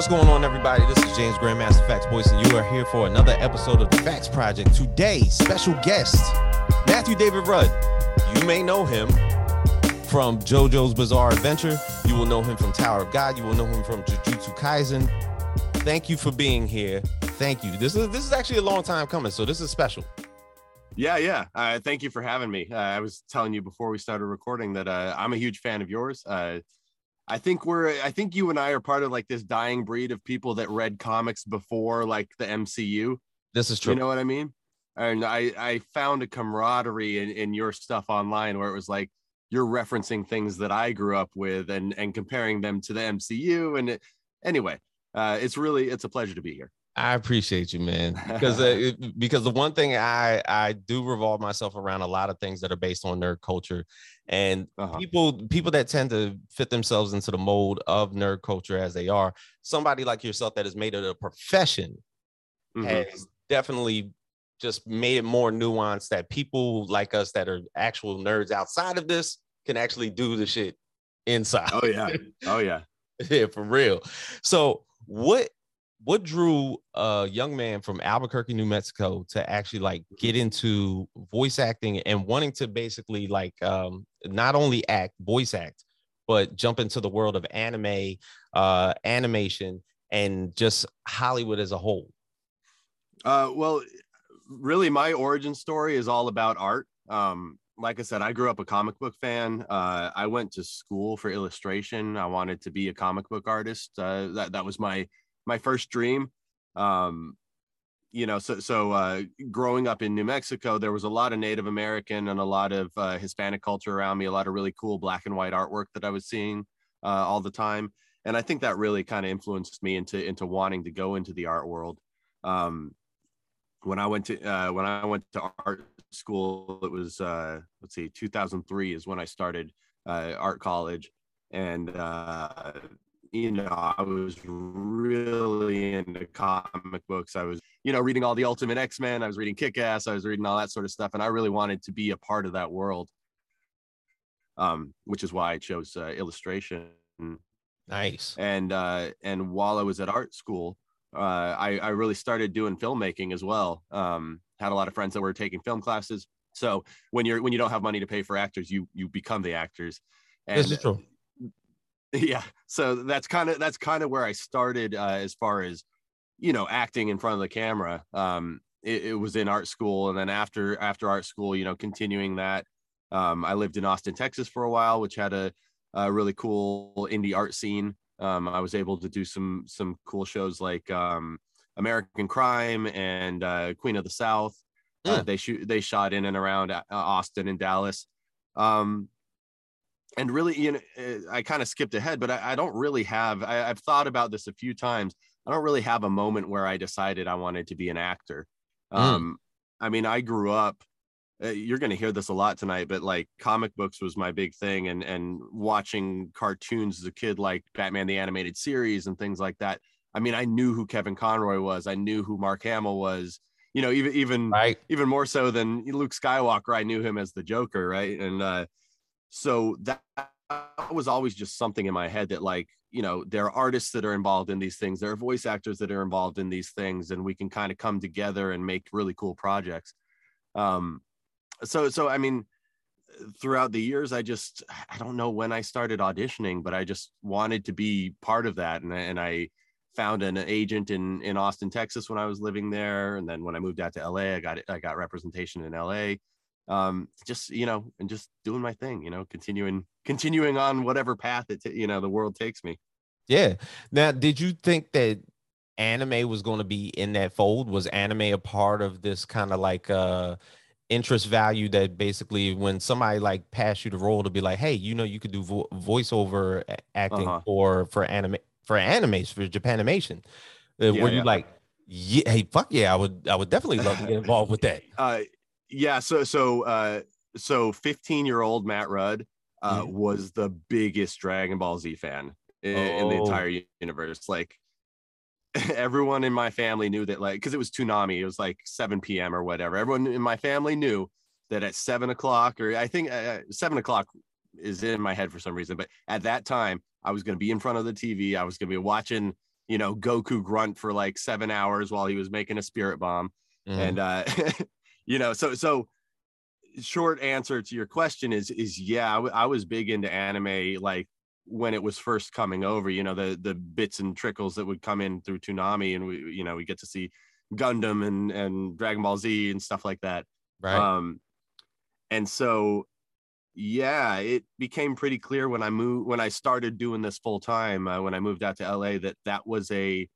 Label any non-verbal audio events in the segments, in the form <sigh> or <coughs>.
What's going on, everybody? This is James Grandmaster FAQs Boyce, and you are here for another episode of the FAQs Project. Today, special guest Matthew David Rudd. You may know him from JoJo's Bizarre Adventure. You will know him from Tower of God. You will know him from Jujutsu Kaisen. Thank you for being here. Thank you. This is this is actually a long time coming, so this is special. Yeah, yeah. Uh, thank you for having me. Uh, I was telling you before we started recording that uh, I'm a huge fan of yours. I think we're, I think you and I are part of like this dying breed of people that read comics before like the MCU. This is true. You know what I mean? And I, I found a camaraderie in, in your stuff online where it was like you're referencing things that I grew up with and and comparing them to the MCU. And it, anyway, uh, it's really it's a pleasure to be here. I appreciate you, man. Because uh, <laughs> because the one thing I I do revolve myself around a lot of things that are based on nerd culture, and uh-huh. people people that tend to fit themselves into the mold of nerd culture as they are. Somebody like yourself that has made it a profession mm-hmm. has definitely just made it more nuanced that people like us that are actual nerds outside of this can actually do the shit inside. Oh yeah. Oh yeah. <laughs> yeah, for real. So what what drew a young man from Albuquerque, New Mexico to actually like get into voice acting and wanting to basically like um not only act, voice act, but jump into the world of anime, uh animation and just Hollywood as a whole? Uh well, really my origin story is all about art. Um, like I said, I grew up a comic book fan. Uh, I went to school for illustration. I wanted to be a comic book artist. Uh, that that was my my first dream. Um, you know, so so uh, growing up in New Mexico, there was a lot of Native American and a lot of uh, Hispanic culture around me. A lot of really cool black and white artwork that I was seeing uh, all the time, and I think that really kind of influenced me into into wanting to go into the art world. Um, when I went to uh, when I went to art school, it was uh, let's see, 2003 is when I started uh, art college, and uh, you know I was really into comic books. I was you know reading all the Ultimate X Men. I was reading Kick Ass. I was reading all that sort of stuff, and I really wanted to be a part of that world. Um, which is why I chose uh, illustration. Nice. And uh, and while I was at art school, uh, I, I really started doing filmmaking as well. Um, had a lot of friends that were taking film classes. So when you're when you don't have money to pay for actors, you you become the actors. And, this is true. Yeah, so that's kind of that's kind of where I started uh, as far as you know acting in front of the camera. Um, it, it, was in art school, and then after after art school, you know, continuing that. Um, I lived in Austin, Texas for a while, which had a, a really cool indie art scene. Um, I was able to do some some cool shows like um, American Crime and uh, Queen of the South. Uh, hmm. they shoot they shot in and around uh, Austin and Dallas. Um, and really, you know, eh, I kind of skipped ahead, but I, I don't really have. I, have thought about this a few times. I don't really have a moment where I decided I wanted to be an actor. Mm. Um, I mean, I grew up uh, you're going to hear this a lot tonight but like comic books was my big thing and and watching cartoons as a kid like batman the animated series and things like that i mean i knew who kevin conroy was i knew who mark hamill was you know even even right. even more so than luke skywalker i knew him as the joker right and uh so that was always just something in my head that like you know there are artists that are involved in these things there are voice actors that are involved in these things and we can kind of come together and make really cool projects. Um so so i mean throughout the years i just i don't know when i started auditioning but i just wanted to be part of that and, and i found an agent in in austin texas when i was living there and then when i moved out to la i got i got representation in la um just you know and just doing my thing you know continuing continuing on whatever path it t- you know the world takes me yeah now did you think that anime was going to be in that fold was anime a part of this kind of like uh interest value that basically when somebody like pass you the role to be like, hey, you know, you could do vo- voiceover acting uh-huh. for for anime for animes for Japanimation, uh, yeah, were you yeah. like, yeah, hey, fuck yeah, I would I would definitely love to get involved with that. Uh, yeah, so so uh, so 15 year old Matt Rudd uh, mm-hmm. was the biggest Dragon Ball Z fan in, oh. in the oh. entire universe. Like <laughs> everyone in my family knew that like because it was Toonami it was like 7 p.m. or whatever. Everyone in my family knew that at seven o'clock, or I think uh, uh, seven o'clock is in my head for some reason, but at that time I was going to be in front of the TV. I was going to be watching, you know Goku grunt for like seven hours while he was making a spirit bomb, mm. and uh, <laughs> you know so so short answer to your question is is yeah I, w- I was big into anime like when it was first coming over you know the the bits and trickles that would come in through Toonami and we you know we get to see Gundam and and Dragon Ball Z and stuff like that. Right. Um and so yeah it became pretty clear when I moved when I started doing this full time uh, when I moved out to LA that that was a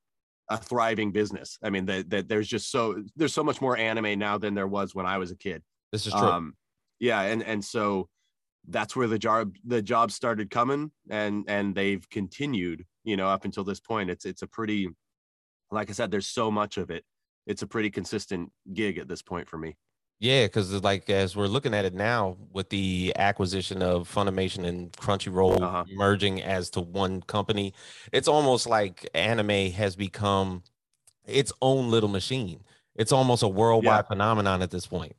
a thriving business. I mean that that there's just so there's so much more anime now than there was when I was a kid. This is true. Um yeah and and so that's where the job the jobs started coming and and they've continued you know up until this point. It's it's a pretty like i said there's so much of it. It's a pretty consistent gig at this point for me yeah because like as we're looking at it now with the acquisition of funimation and crunchyroll uh-huh. merging as to one company it's almost like anime has become its own little machine it's almost a worldwide yeah. phenomenon at this point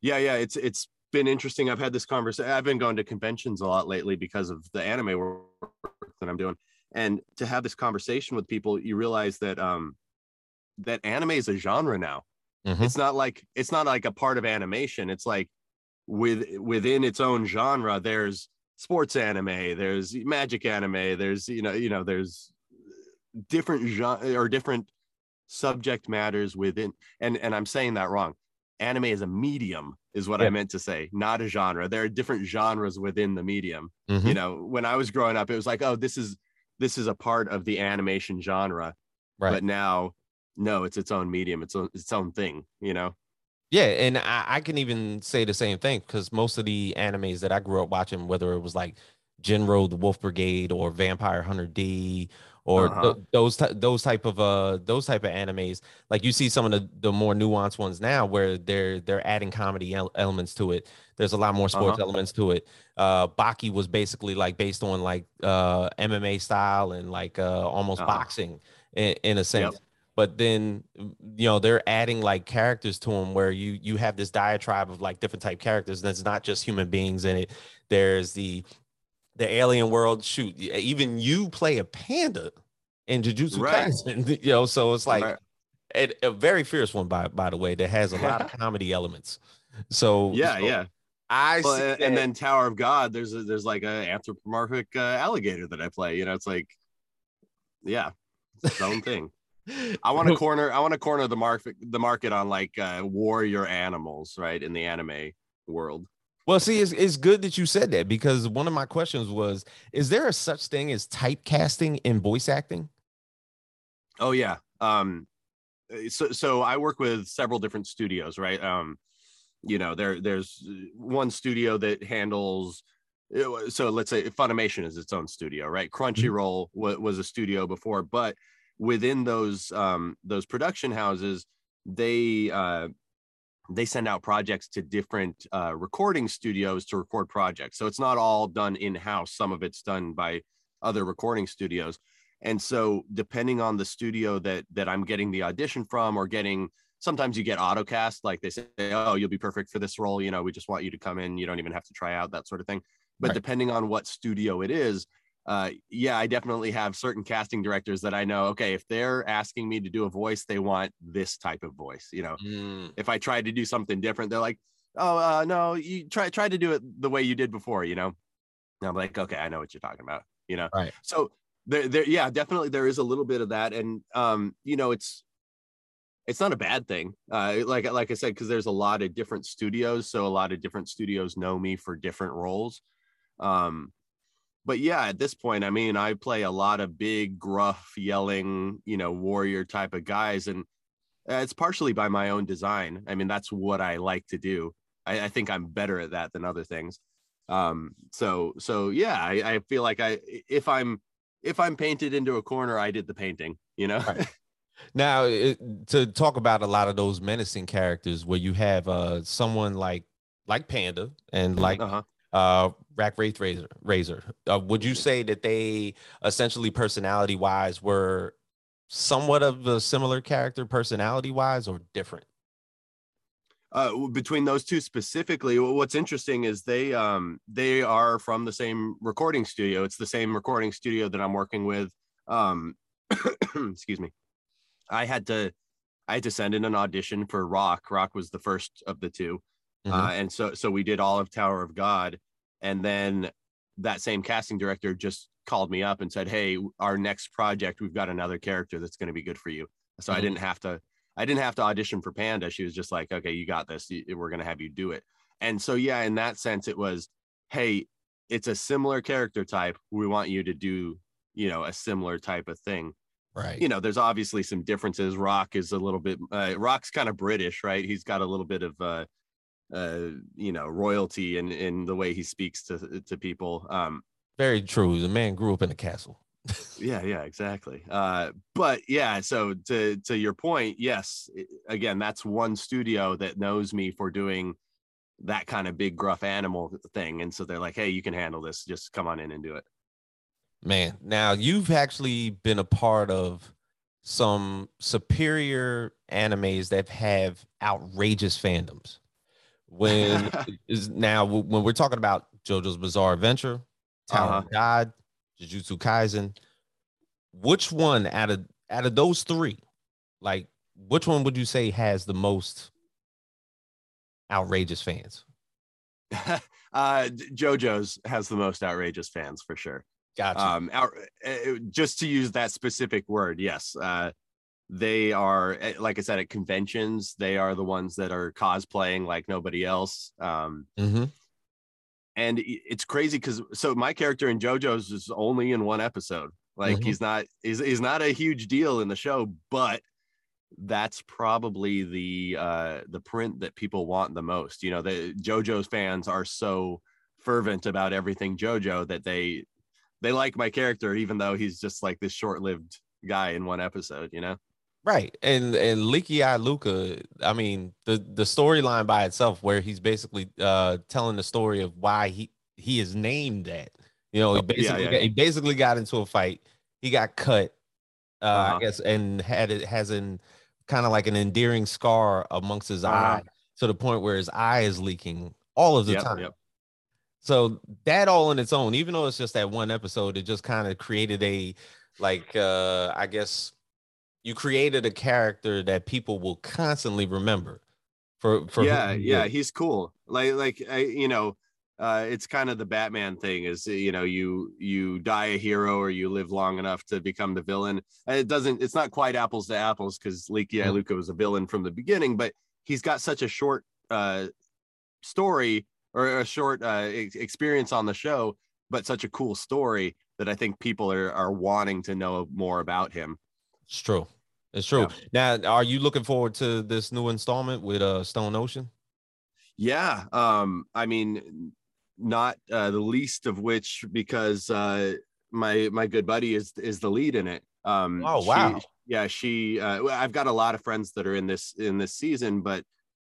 yeah yeah it's it's been interesting. I've had this conversation. I've been going to conventions a lot lately because of the anime work that I'm doing. And to have this conversation with people, you realize that um that anime is a genre now. Mm-hmm. It's not like it's not like a part of animation. It's like with within its own genre, there's sports anime, there's magic anime, there's you know, you know, there's different genre or different subject matters within and and I'm saying that wrong anime is a medium is what yeah. i meant to say not a genre there are different genres within the medium mm-hmm. you know when i was growing up it was like oh this is this is a part of the animation genre right. but now no it's its own medium it's its own thing you know yeah and i, I can even say the same thing because most of the animes that i grew up watching whether it was like Jin-Roh the wolf brigade or vampire hunter d or uh-huh. th- those t- those type of uh those type of animes like you see some of the, the more nuanced ones now where they're they're adding comedy el- elements to it there's a lot more sports uh-huh. elements to it uh baki was basically like based on like uh mma style and like uh almost uh-huh. boxing in, in a sense yep. But then you know they're adding like characters to them where you you have this diatribe of like different type characters and it's not just human beings in it there's the the alien world. Shoot, even you play a panda in Jujutsu right. Kaisen, <laughs> you know. So it's like right. a, a, very fierce one, by by the way, that has a lot of <laughs> comedy elements. So yeah, so yeah. I well, and then Tower of God. There's a, there's like an anthropomorphic uh, alligator that I play. You know, it's like, yeah, its own thing. I want to <laughs> corner. I want to corner the market the market on like uh, warrior animals, right? In the anime world. Well, see, it's, it's good that you said that because one of my questions was Is there a such thing as typecasting in voice acting? Oh, yeah. Um, eh, so, so I work with several different studios, right? Um, you know, there there's one studio that handles eh, so let's say Funimation is its own studio, right? Mm-hmm. Crunchyroll mm-hmm. was a studio before, but within those um, those production houses, they uh, they send out projects to different uh, recording studios to record projects. So it's not all done in house. Some of it's done by other recording studios. And so depending on the studio that that I'm getting the audition from or getting sometimes you get autocast like they say oh you'll be perfect for this role you know we just want you to come in you don't even have to try out that sort of thing but right. depending on what studio it is uh, yeah, I definitely have certain casting directors that I know. Okay, if they're asking me to do a voice, they want this type of voice. You know, mm. if I try to do something different, they're like, "Oh, uh, no, you try try to do it the way you did before." You know, and I'm like, "Okay, I know what you're talking about." You know, right? So there, there, yeah, definitely there is a little bit of that, and um, you know, it's it's not a bad thing. Uh, like like I said, because there's a lot of different studios, so a lot of different studios know me for different roles. Um, but yeah, at this point, I mean, I play a lot of big, gruff, yelling, you know, warrior type of guys, and it's partially by my own design. I mean, that's what I like to do. I, I think I'm better at that than other things. Um, so, so yeah, I, I feel like I, if I'm, if I'm painted into a corner, I did the painting. You know. Right. <laughs> Now, it, to talk about a lot of those menacing characters, where you have uh someone like like Panda and like uh-huh uh, Rak Wraithraiser. Razor. Uh, would you say that they essentially personality wise were somewhat of a similar character personality wise or different? Uh, between those two specifically, what's interesting is they um, they are from the same recording studio. It's the same recording studio that I'm working with um, <coughs> excuse me, I had to I had to send in an audition for Rock. Rock was the first of the 2 mm-hmm. uh, and so so we did all of Tower of God, and then that same casting director just called me up and said, "Hey, our next project, we've got another character that's going to be good for you." So mm-hmm. I didn't have to I didn't have to audition for Panda. She was just like, "Okay, you got this. We're going to have you do it." And so yeah, in that sense, it was, "Hey, it's a similar character type. We want you to do, you know, a similar type of thing." Right. You know, there's obviously some differences. Rock is a little bit. Uh, Rock's kind of British, right? He's got a little bit of. uh uh you know royalty in in the way he speaks to to people um very true. The man grew up in a castle. <laughs> yeah, yeah, exactly. Uh, but yeah, so to to your point, yes, again, that's one studio that knows me for doing that kind of big gruff animal thing, and so they're like, "Hey, you can handle this. Just come on in and do it." Man, now you've actually been a part of some superior animes that have outrageous fandoms. When <laughs> is now when we're talking about JoJo's Bizarre Adventure, Tower uh-huh. God, Jujutsu Kaisen. Which one out of out of those three, like which one would you say has the most outrageous fans? <laughs> uh JoJo's has the most outrageous fans for sure. Gotcha. Um, out, uh, just to use that specific word, yes. Uh, they are, eh, like I said, at conventions, they are the ones that are cosplaying like nobody else. Um, mm-hmm and it's crazy because so my character in JoJo's is only in one episode. Like mm-hmm. he's not he's, he's not a huge deal in the show, but that's probably the uh the print that people want the most. You know, the JoJo's fans are so fervent about everything JoJo that they they like my character even though he's just like this short-lived guy in one episode, you know? Right. And and Leaky Eye Luca, I mean, the the storyline by itself where he's basically uh telling the story of why he he is named that. You know, he basically yeah, yeah, got, he basically got into a fight. He got cut uh uh-huh. I guess and had it has an kind of like an endearing scar amongst his uh-huh. eye to the point where his eye is leaking all of the yep, time. Yep. So that all in its own, even though it's just that one episode, it just kind of created a like uh I guess you created a character that people will constantly remember for for yeah yeah he's cool. Like like I, you know uh it's kind of the batman thing is you know you you die a hero or you live long enough to become the villain. It doesn't it's not quite apples to apples because leaky mm-hmm. luca was a villain from the beginning but he's got such a short uh story or a short uh experience on the show but such a cool story that i think people are are wanting to know more about him it's true. It's true. Yeah. Now, are you looking forward to this new installment with uh Stone Ocean? Yeah. Um, I mean, not uh, the least of which because uh my my good buddy is is the lead in it. Um oh wow. She, yeah, she uh I've got a lot of friends that are in this in this season, but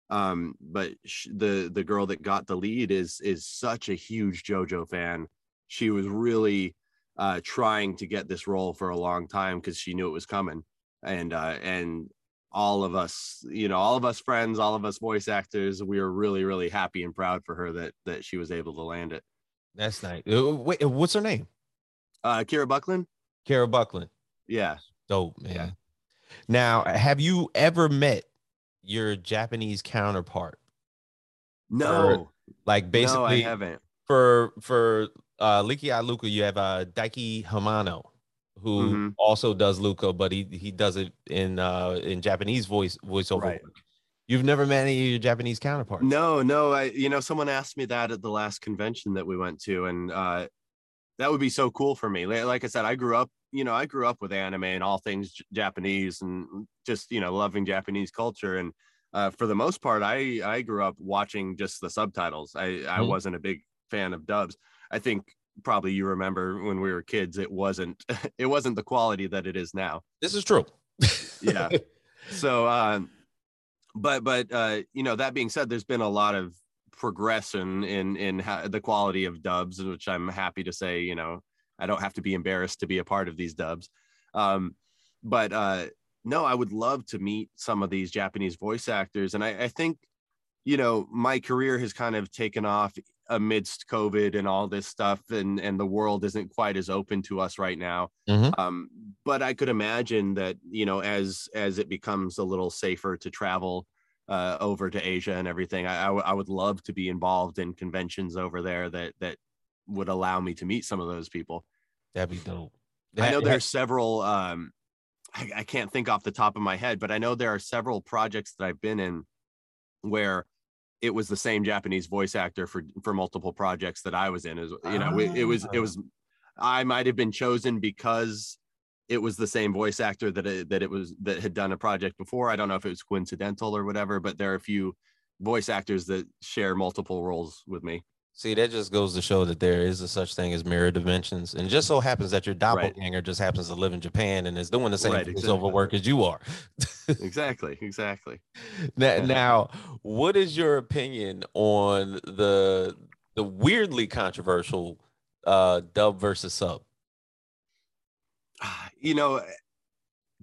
um but sh- the the girl that got the lead is is such a huge JoJo fan. She was really uh, trying to get this role for a long time because she knew it was coming, and uh, and all of us, you know, all of us friends, all of us voice actors, we were really really happy and proud for her that that she was able to land it. That's nice. Uh, wait, uh, what's her name? Uh, Kira Buckland. Kira Buckland. Yeah. Dope, man. Yeah. Now, have you ever met your Japanese counterpart? No. Or, like basically, no, I haven't. For for uh Leaky Eye Luca, you have uh Daiki Hamano, who mm-hmm. also does Luca, but he he does it in uh in Japanese voice voiceover. Right. You've never met any of your Japanese counterparts? No, no. I you know someone asked me that at the last convention that we went to, and uh that would be so cool for me. Like I said, I grew up, you know, I grew up with anime and all things J- Japanese, and just you know loving Japanese culture. And uh, for the most part, I I grew up watching just the subtitles. I mm-hmm. I wasn't a big fan of dubs. I think probably you remember when we were kids, it wasn't <laughs> it wasn't the quality that it is now. This is true. <laughs> yeah. <laughs> So um but but uh you know that being said, there's been a lot of progression in in the quality of dubs, which I'm happy to say, you know, I don't have to be embarrassed to be a part of these dubs. Um but uh no, I would love to meet some of these Japanese voice actors. And I, I think, you know, my career has kind of taken off amidst COVID and all this stuff, and and the world isn't quite as open to us right now. Mm-hmm. Um, but I could imagine that you know as as it becomes a little safer to travel uh, over to Asia and everything, I, I, w- I would love to be involved in conventions over there that that would allow me to meet some of those people. That'd be dope. I know there are several. Um, I, I can't think off the top of my head, but I know there are several projects that I've been in where it was the same Japanese voice actor for for multiple projects that I was in. Is you know, it, it was it ah. was I might have been chosen because it was the same voice actor that it, that it was that had done a project before. I don't know if it was coincidental or whatever, but there are a few voice actors that share multiple roles with me. See, that just goes to show that there is a such thing as mirror dimensions, and just so happens that your doppelganger right. just happens to live in Japan and is doing the same right, exactly. work as you are. exactly, exactly. <laughs> Now, now, what is your opinion on the the weirdly controversial uh, dub versus sub? <sighs> You know,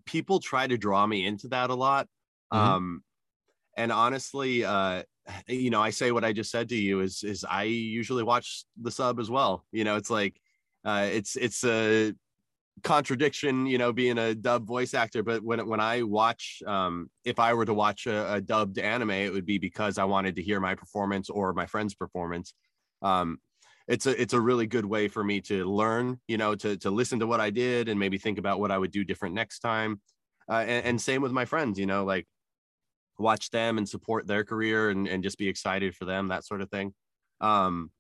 people try to draw me into that a lot. Mm-hmm. Um, and honestly, uh, <sighs> you know, I say what I just said to you is is I usually watch the sub as well. You know, it's like uh, it's it's a contradiction, you know, being a dub voice actor. But when when I watch, um, if I were to watch a, a dubbed anime, it would be because I wanted to hear my performance or my friend's performance. Um, it's a it's a really good way for me to learn, you know, to to listen to what I did and maybe think about what I would do different next time. Uh, and, and same with my friends, you know, like watch them and support their career and, and just be excited for them, that sort of thing. Um,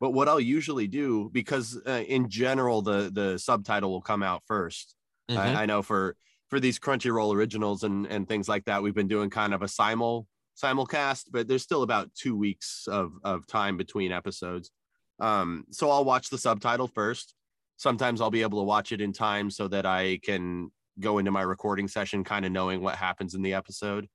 but what I'll usually do, because uh, in general the the subtitle will come out 1st mm-hmm. I, I, know for for these Crunchyroll originals and and things like that, we've been doing kind of a simul simulcast, but there's still about two weeks of of time between episodes. Um, so I'll watch the subtitle first. Sometimes I'll be able to watch it in time so that I can go into my recording session kind of knowing what happens in the episode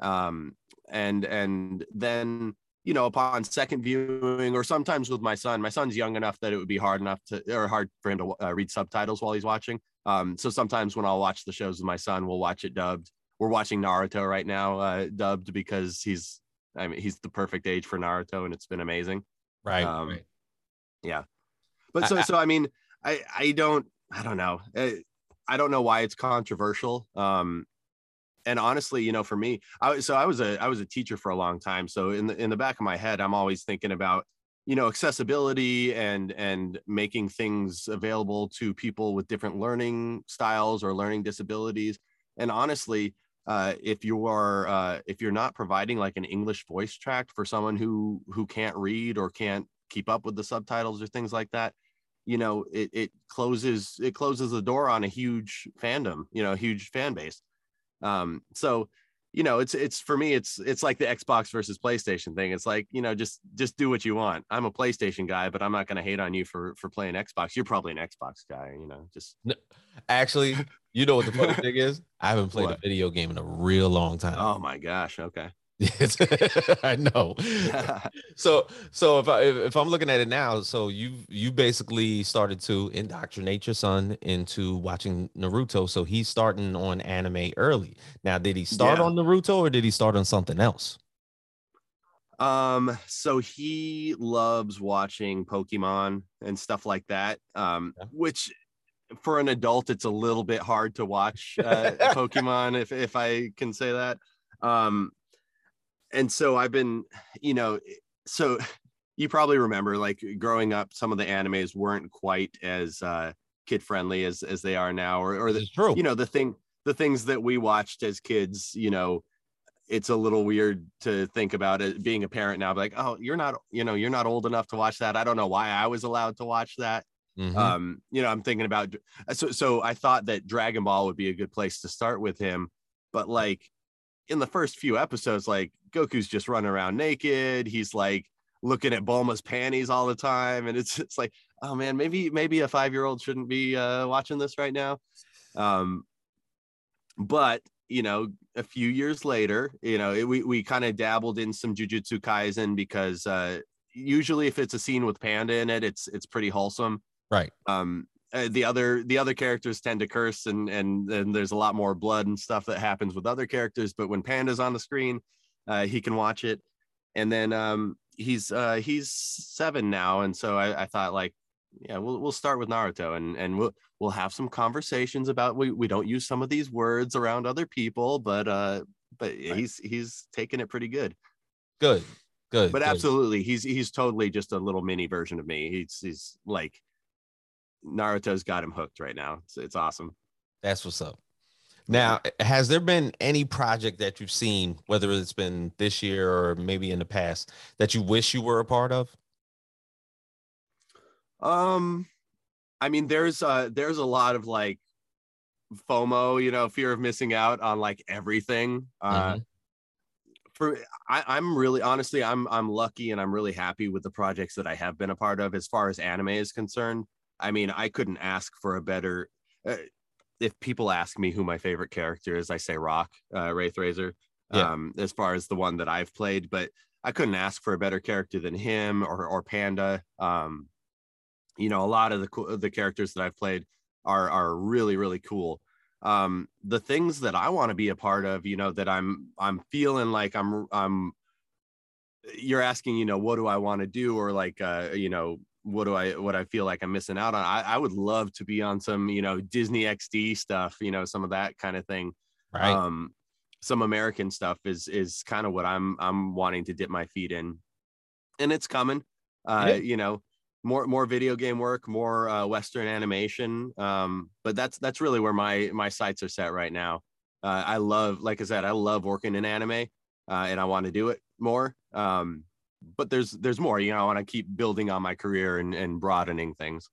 um, and and then you know upon second viewing or sometimes with my son my son's young enough that it would be hard enough to or hard for him to uh, read subtitles while he's watching. Um, so sometimes when i'll watch the shows with my son we'll watch it dubbed. We're watching naruto right now uh, dubbed because he's i mean he's the perfect age for naruto and it's been amazing. Right, um, right. yeah. But so so i mean i i don't i don't know. I, I don't know why it's controversial. Um and honestly, you know, for me, I so I was a I was a teacher for a long time. So in the in the back of my head, I'm always thinking about you know accessibility and and making things available to people with different learning styles or learning disabilities. And honestly, uh, if you are uh, if you're not providing like an English voice track for someone who who can't read or can't keep up with the subtitles or things like that, you know, it it closes it closes the door on a huge fandom, you know, a huge fan base. Um, so you know, it's it's for me, it's it's like the Xbox versus PlayStation thing. It's like you know, just just do what you want. I'm a PlayStation guy, but I'm not going to hate on you for for playing Xbox. You're probably an Xbox guy, you know. Just no, actually, you know what the funny <laughs> thing is? I haven't played what? a video game in a real long time. Oh my gosh! Okay. Yes, <laughs> I know. <laughs> so, so if I if I'm looking at it now, so you you basically started to indoctrinate your son into watching Naruto. So he's starting on anime early. Now, did he start yeah. on Naruto or did he start on something else? Um, so he loves watching Pokemon and stuff like that. Um, yeah. which for an adult, it's a little bit hard to watch uh, <laughs> Pokemon, if if I can say that. Um, and so I've been, you know, so <laughs> you probably remember like growing up, some of the animes weren't quite as uh, kid friendly as as they are now, or or the true. you know the thing the things that we watched as kids, you know, it's a little weird to think about it being a parent now, like, oh, you're not, you know, you're not old enough to watch that. I don't know why I was allowed to watch that. Mm-hmm. Um, you know, I'm thinking about so so I thought that Dragon Ball would be a good place to start with him, but like in the first few episodes, like Goku's just running around naked. He's like looking at Bulma's panties all the time, and it's <laughs> it's like, oh man, maybe maybe a five year old shouldn't be uh, watching this right now. Um, but you know, a few years later, you know, it, we we kind of dabbled in some Jujutsu Kaisen because uh, usually if it's a scene with Panda in it, it's it's pretty wholesome. Right. Um, uh, the other the other characters tend to curse and and and there's a lot more blood and stuff that happens with other characters but when panda's on the screen uh, he can watch it and then um he's uh he's seven now, and so I, I thought like, yeah, we'll we'll start with Naruto, and and we'll we'll have some conversations about we we don't use some of these words around other people, but uh, but right. he's he's taking it pretty good. Good, good. But good. absolutely, he's he's totally just a little mini version of me. He's he's like Naruto's got him hooked right now. It's it's awesome. That's what's up. Now, has there been any project that you've seen, whether it's been this year or maybe in the past, that you wish you were a part of? Um, I mean, there's uh there's a lot of like FOMO, you know, fear of missing out on like everything. Uh mm-hmm. for I, I'm really honestly, I'm I'm lucky and I'm really happy with the projects that I have been a part of as far as anime is concerned. I mean, I couldn't ask for a better uh, if people ask me who my favorite character is, I say Rock, uh, Wraithraiser, yeah. um, as far as the one that I've played. But I couldn't ask for a better character than him or or Panda. Um, you know, a lot of the the characters that I've played are are really really cool. Um, the things that I want to be a part of, you know, that I'm I'm feeling like I'm I'm. You're asking, you know, what do I want to do, or like, uh, you know, what do I what I feel like I'm missing out on. I, I would love to be on some, you know, Disney XD stuff, you know, some of that kind of thing. Right. Um, some American stuff is is kind of what I'm I'm wanting to dip my feet in. And it's coming. Uh, yeah. you know, more more video game work, more uh, Western animation. Um, but that's that's really where my my sights are set right now. Uh, I love, like I said, I love working in anime, uh, and I want to do it more. Um, but there's there's more you know and i want to keep building on my career and, and broadening things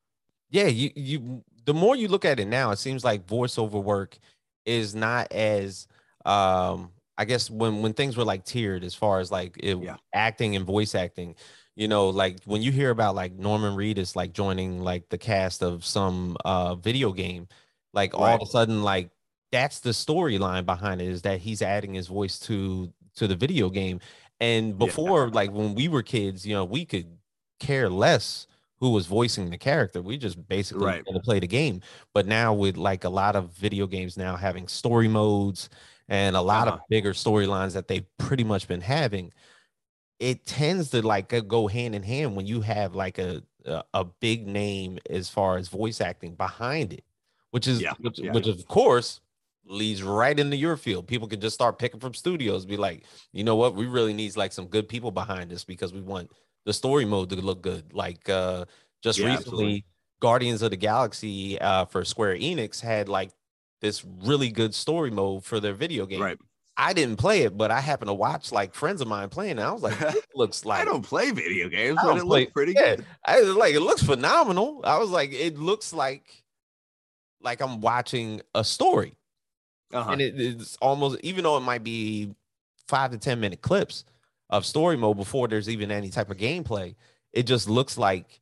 yeah you you the more you look at it now it seems like voiceover work is not as um i guess when when things were like tiered as far as like it, yeah. acting and voice acting you know like when you hear about like norman reedus like joining like the cast of some uh video game like right. all of a sudden like that's the storyline behind it is that he's adding his voice to to the video game and before, yeah. like when we were kids, you know, we could care less who was voicing the character. We just basically right. to play the game. But now with like a lot of video games now having story modes and a lot uh-huh. of bigger storylines that they've pretty much been having, it tends to like go hand in hand when you have like a a, a big name as far as voice acting behind it, which is yeah. Which, yeah. which of course leads right into your field. People can just start picking from studios, be like, you know what, we really need like some good people behind this because we want the story mode to look good. Like uh just yeah, recently, absolutely. Guardians of the Galaxy uh for Square Enix had like this really good story mode for their video game. Right. I didn't play it, but I happened to watch like friends of mine playing. And I was like, <laughs> it looks like I don't play video games, but it play, looks pretty yeah, good. I like it looks phenomenal. I was like, it looks like like I'm watching a story. Uh-huh. And it, it's almost even though it might be five to ten minute clips of story mode before there's even any type of gameplay, it just looks like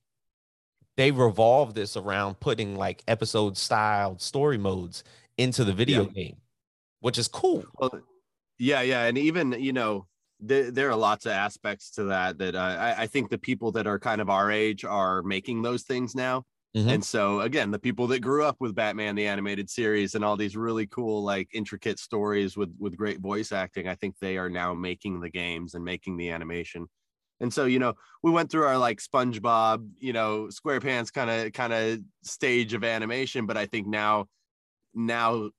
they revolve this around putting like episode styled story modes into the video yeah. game, which is cool. Well, yeah, yeah, and even you know there, there are lots of aspects to that that uh, I, I think the people that are kind of our age are making those things now. Mm-hmm. And so again, the people that grew up with Batman the animated series and all these really cool like intricate stories with with great voice acting, I think they are now making the games and making the animation. And so, you know, we went through our like SpongeBob, you know, SquarePants kind of kind of stage of animation, but I think now now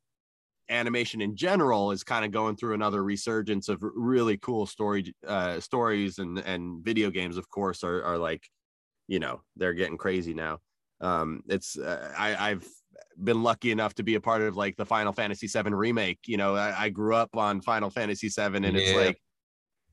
animation in general is kind of going through another resurgence of really cool story uh stories and and video games of course are are like you know they're getting crazy now um it's uh, i i've been lucky enough to be a part of like the final fantasy 7 remake you know i, I grew up on final fantasy 7 and yeah. it's like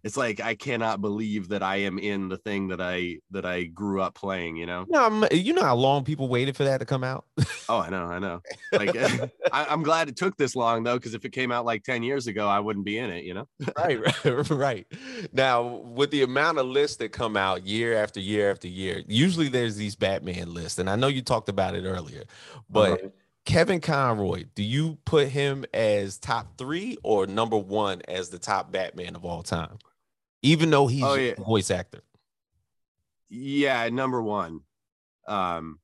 it's like I cannot believe that I am in the thing that I that I grew up playing. You know. No, you know how long people waited for that to come out. oh, I know, I know. Like, <laughs> <laughs> I, am glad it took this long though, because if it came out like ten years ago, I wouldn't be in it. You know. right, right, <laughs> right. Now, with the amount of lists that come out year after year after year, usually there's these Batman lists, and I know you talked about it earlier, but. Uh-huh. Kevin Conroy, do you put him as top three or number one as the top Batman of all time? Even though he's oh, yeah. a voice actor. Yeah, number one. Um,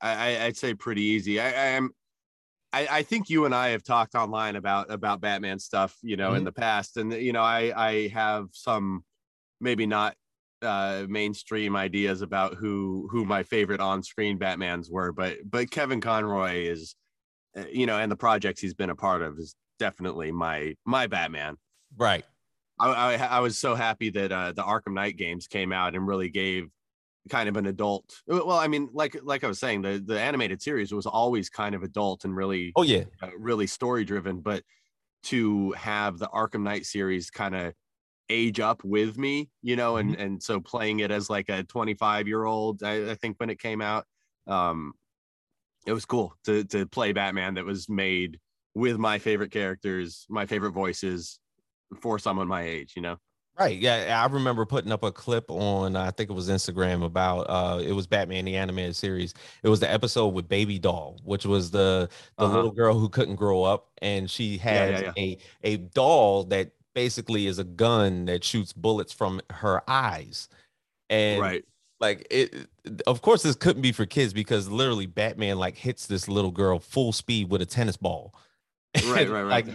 I, I'd say pretty easy. I, I am. I, I, think you and I have talked online about about Batman stuff, you know, mm-hmm. in the past, and you know, I I have some maybe not uh, mainstream ideas about who who my favorite on-screen Batmans were, but but Kevin Conroy is, uh, you know, and the projects he's been a part of is definitely my my Batman. Right. I I, I was so happy that uh, the Arkham Knight games came out and really gave kind of an adult. Well, I mean, like like I was saying, the the animated series was always kind of adult and really oh yeah, uh, really story driven, but to have the Arkham Knight series kind of age up with me, you know, and mm-hmm. and so playing it as like a 25 year old, I, I, think when it came out, um, it was cool to to play Batman that was made with my favorite characters, my favorite voices for someone my age, you know. Right. Yeah. I remember putting up a clip on, I think it was Instagram about uh it was Batman the animated series. It was the episode with Baby Doll, which was the the uh-huh. little girl who couldn't grow up and she had yeah, yeah, yeah. a a doll that basically is a gun that shoots bullets from her eyes. And right. like it of course this couldn't be for kids because literally Batman like hits this little girl full speed with a tennis ball. Right, <laughs> right, right. like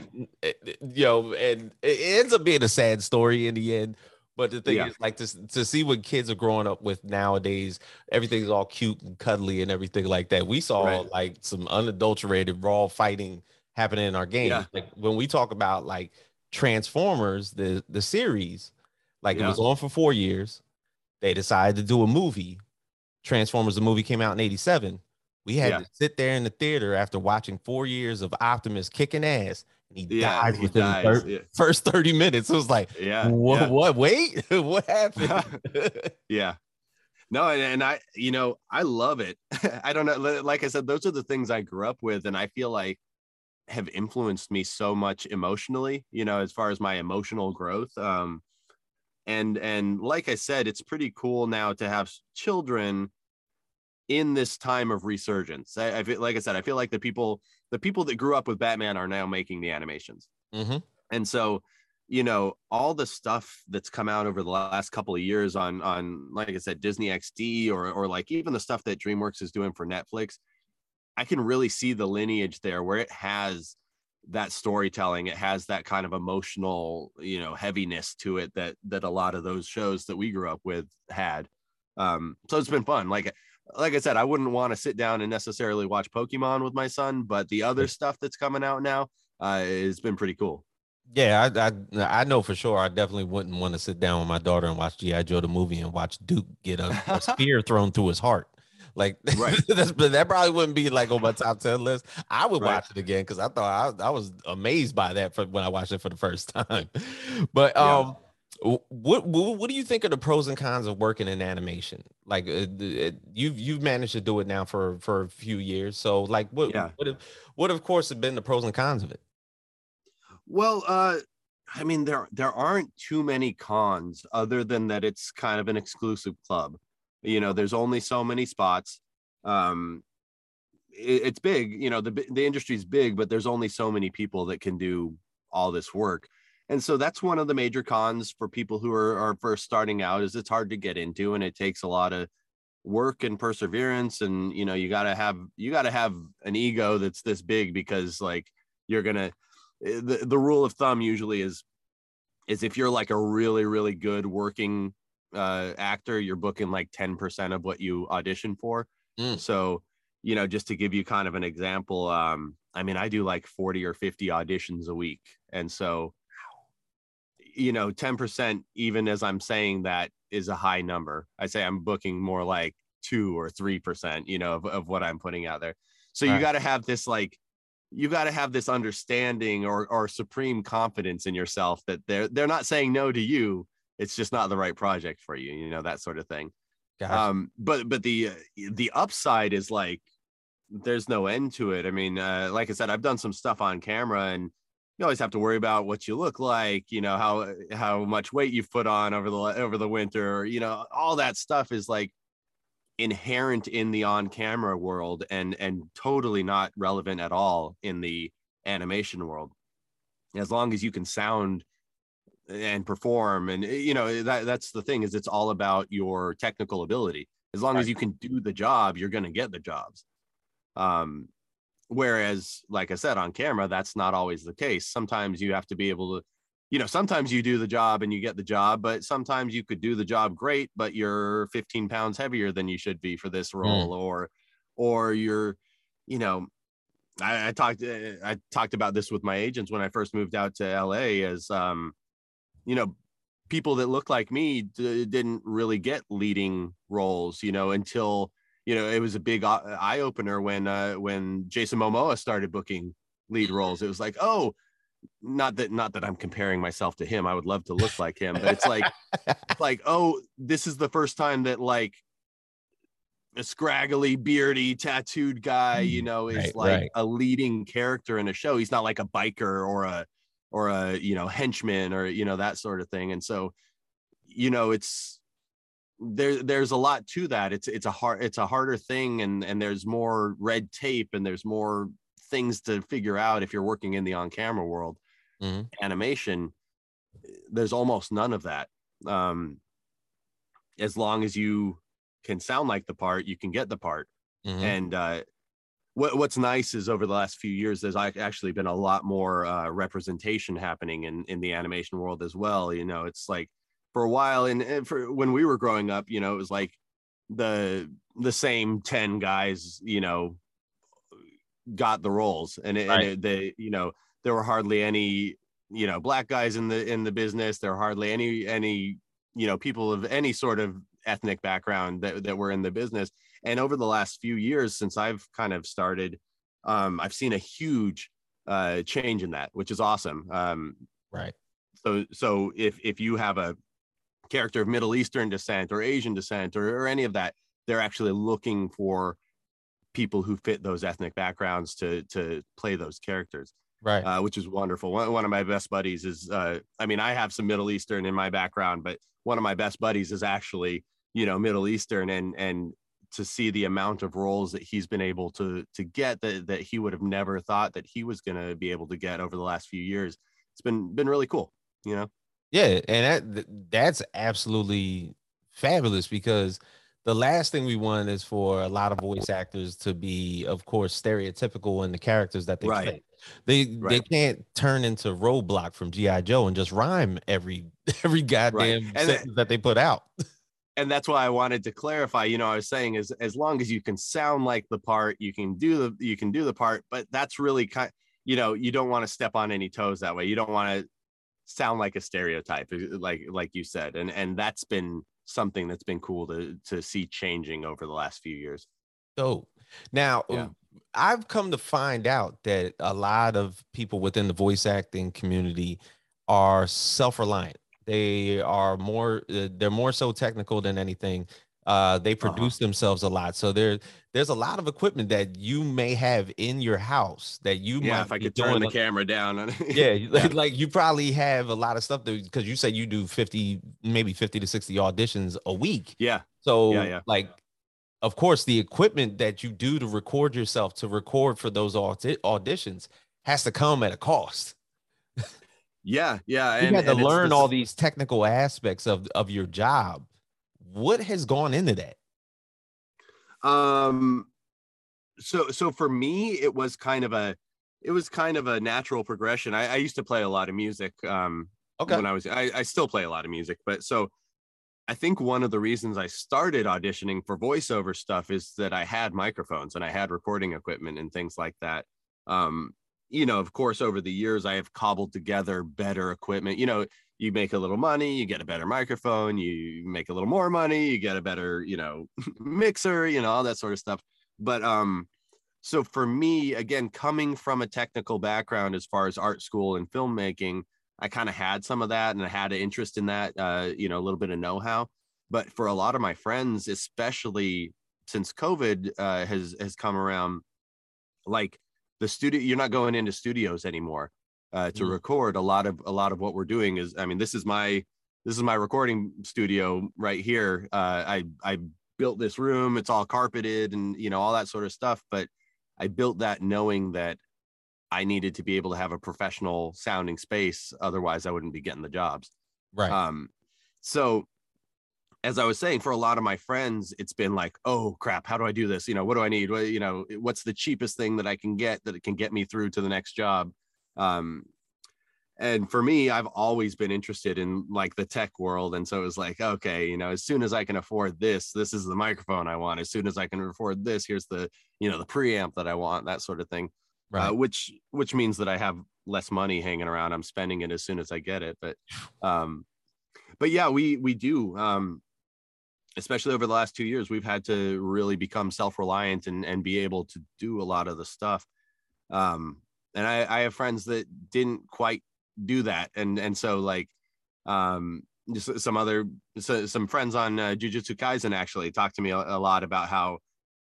you know, and it ends up being a sad story in the end. But the thing yeah. is, like to, to see what kids are growing up with nowadays, everything's all cute and cuddly and everything like that. We saw right. like some unadulterated raw fighting happening in our game. Yeah. Like when we talk about like Transformers, the the series, like yeah. it was on for four years. They decided to do a movie. Transformers, the movie came out in 87. We had yeah. to sit there in the theater after watching four years of Optimus kicking ass, and he yeah, died within the thir- yeah. first 30 minutes. It was like, yeah, what? What? Wait, <laughs> what happened? <laughs> yeah. No, and, and I, you know, I love it. <laughs> I don't know. Like I said, those are the things I grew up with, and I feel like have influenced me so much emotionally. You know, as far as my emotional growth. Um, and and like I said, it's pretty cool now to have children in this time of resurgence. I, I, feel like I said, I feel like the people the people that grew up with Batman are now making the animations, mm-hmm. and so you know all the stuff that's come out over the last couple of years on on like I said Disney XD or or like even the stuff that DreamWorks is doing for Netflix. I can really see the lineage there where it has that storytelling it has that kind of emotional you know heaviness to it that that a lot of those shows that we grew up with had um so it's been fun like like I said, I wouldn't want to sit down and necessarily watch Pokemon with my son, but the other stuff that's coming out now uh, has been pretty cool. Yeah, I, I I know for sure. I definitely wouldn't want to sit down with my daughter and watch GI Joe the movie and watch Duke get a, a <laughs> spear thrown through his heart. Like right. <laughs> that's that probably wouldn't be like on my top ten list. I would right. watch it again because I thought I, I was amazed by that for when I watched it for the first <laughs> time. But um, what, what what do you think are the pros and cons of working in animation? Like uh, you've you've managed to do it now for for a few years. So like what yeah. what have, what of course have been the pros and cons of it? Well, uh I mean there there aren't too many cons other than that it's kind of an exclusive club. You know, there's only so many spots. Um it, it's big, you know, the the industry's big, but there's only so many people that can do all this work and so that's one of the major cons for people who are, are first starting out is it's hard to get into and it takes a lot of work and perseverance and you know you got to have you got to have an ego that's this big because like you're gonna eh, the, the rule of thumb usually is is if you're like a really really good working uh actor you're booking like 10% of what you audition for mm. so you know just to give you kind of an example um i mean i do like 40 or 50 auditions a week and so you know 10% even as i'm saying that is a high number. I say i'm booking more like 2 or 3% you know of, of what i'm putting out there. So you got to have this like you got to have this understanding or or supreme confidence in yourself that they're they're not saying no to you. It's just not the right project for you you know that sort of thing. Gotcha. um but but the the upside is like there's no end to it. I mean uh, like i said i've done some stuff on camera and you always have to worry about what you look like you know how eh, how much weight you've put on over the over the winter you know all that stuff is like inherent in the on camera world and and totally not relevant at all in the animation world. As long as you can sound and perform and eh, you know eh, that that's the thing is it's all about your technical ability. As long as you can do the job you're going to get the jobs. Um Whereas, like I said, on camera, that's not always the case. Sometimes you have to be able to you know, sometimes you do the job and you get the job, but sometimes you could do the job great, but you're 15 pounds heavier than you should be for this hmm. role, mm. or, or you're, you know, I, I, talked, eh, I talked about this with my agents when I first moved out to LA as, um, you know, people that look like me d- didn't really get leading roles, you know, until, you know, it was a big eye opener when, uh, when Jason Momoa started booking lead roles. It was like, oh, not that not that I'm comparing myself to him. I would love to look like him, but it's like like oh, this is the first time that like a scraggly, beardy, tattooed guy, you mm, know, is right, like right. a leading character in a show. He's not like a biker or a or a you know henchman or you know that sort of thing. And so, you know, it's there. There's a lot to that. It's it's a hard it's a harder thing, and and there's more red tape, and there's more things to figure out if you're working in the on camera world. Mm-hmm. Animation, there's almost none of that. Um, as long as you can sound like the part, you can get the part. Mm-hmm. And uh, what, what's nice is over the last few years, there's actually been a lot more uh, representation happening in in the animation world as well. You know, it's like for a while, and, and for when we were growing up, you know, it was like the the same 10 guys you know got the roles and, it, right. and it, they you know there were hardly any you know black guys in the in the business there were hardly any any you know people of any sort of ethnic background that, that were in the business and over the last few years since i've kind of started um, i've seen a huge uh, change in that which is awesome um, right so so if if you have a character of middle eastern descent or asian descent or, or any of that they're actually looking for people who fit those ethnic backgrounds to to play those characters right. uh, which is wonderful. One, one of my best buddies is uh, i mean i have some middle eastern in my background but one of my best buddies is actually you know middle eastern and and to see the amount of roles that he's been able to to get that that he would have never thought that he was going to be able to get over the last few years it's been been really cool you know yeah and that that's absolutely fabulous because the last thing we want is for a lot of voice actors to be, of course, stereotypical in the characters that they right. play. They right. they can't turn into Roadblock from GI Joe and just rhyme every <laughs> every goddamn right. sentence that they put out. <laughs> And that's why I wanted to clarify. You know, I was saying is as long as you can sound like the part, you can do the you can do the part. But that's really kind. You know, you don't want to step on any toes that way. You don't want to sound like a stereotype, like like you said. And and that's been something that's been cool to to see changing over the last few years. So now yeah. I've come to find out that a lot of people within the voice acting community are self-reliant. They are more uh, they're more so technical than anything. Uh, they uh-huh. produce uh-huh. themselves a lot. So there, there's a lot of equipment that you may have in your house that you yeah, might if I could turn the camera down. yeah, <laughs> yeah, <laughs> like you probably have a lot of stuff because you say you do 50, maybe 50 to 60 auditions a week. Yeah. So yeah, yeah. like of course the equipment that you do to record yourself to record for those audi- auditions has to come at a cost. yeah, yeah. You and, had to learn all these technical aspects of, of your job what has gone into that? Um, so so for me, it was kind of a it was kind of a natural progression. I, I used to play a lot of music. Um, okay. When I was, I, I still play a lot of music, but so I think one of the reasons I started auditioning for voiceover stuff is that I had microphones and I had recording equipment and things like that. Um, you know, of course, over the years, I have cobbled together better equipment. You know, you make a little money, you get a better microphone, you make a little more money, you get a better, you know, <laughs> mixer, you know, all that sort of stuff. But um, so for me, again, coming from a technical background as far as art school and filmmaking, I kind of had some of that and I had an interest in that, uh, you know, a little bit of know-how. But for a lot of my friends, especially since COVID uh, has has come around, like the studio, you're not going into studios anymore uh, to mm. record. A lot of a lot of what we're doing is i mean this is my this is my recording studio right here. Uh, i i built this room. It's all carpeted and you know all that sort of stuff but i built that knowing that i needed to be able to have a professional sounding space. Otherwise i wouldn't be getting the jobs. Right. Um so as I was saying, for a lot of my friends, it's been like, oh crap, how do I do this? You know, what do I need? What, you know, what's the cheapest thing that I can get that it can get me through to the next job? Um, and for me i've always been interested in like the tech world and so it was like okay you know as soon as i can afford this this is the microphone i want as soon as i can afford this here's the you know the preamp that i want that sort of thing uh, right. uh, which which means that i have less money hanging around i'm spending it as soon as i get it but um but yeah we we do um especially over the last two years we've had to really become self-reliant and and be able to do a lot of the stuff. Um and i i have friends that didn't quite do that. And and so like um just some other so, some friends on uh, jujutsu kaisen actually talked to me a, a, lot about how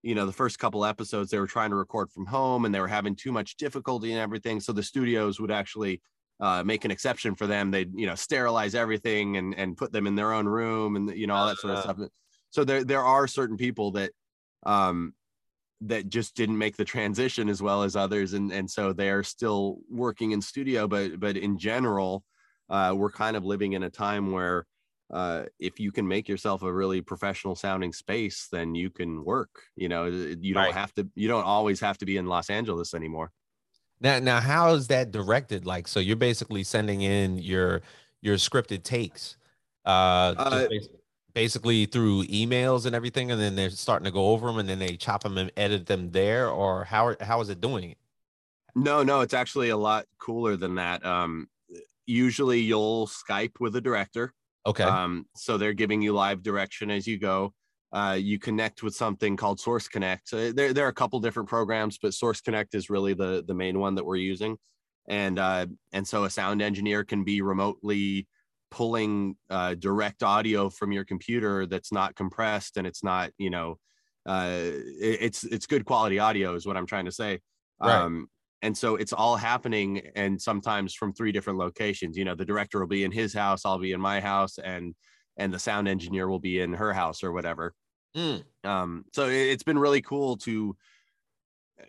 you know the first couple episodes they were trying to record from home and they were having too much difficulty and everything. So the studios would actually uh, make an exception for them they'd you know sterilize everything and and put them in their own room and you know all that sort of uh-huh. stuff so there there are certain people that um that just didn't make the transition as well as others and and so they're still working in studio but but in general uh, we're kind of living in a time where uh, if you can make yourself a really professional sounding space then you can work you know you don't right. have to you don't always have to be in los angeles anymore now now how is that directed like so you're basically sending in your your scripted takes uh, uh basically through emails and everything, and then they're starting to go over them, and then they chop them and edit them there, or how how is it doing it? No, no, it's actually a lot cooler than that. Um, usually you'll Skype with a director. Okay. Um, so they're giving you live direction as you go. Uh, you connect with something called Source Connect. So there, there are a couple different programs, but Source Connect is really the the main one that we're using. And uh, and so a sound engineer can be remotely pulling uh, direct audio from your computer that's not compressed and it's not you know uh, it, it's it's good quality audio is what i'm trying to say right. um, and so it's all happening and sometimes from three different locations you know the director will be in his house i'll be in my house and and the sound engineer will be in her house or whatever mm. um, so it's been really cool to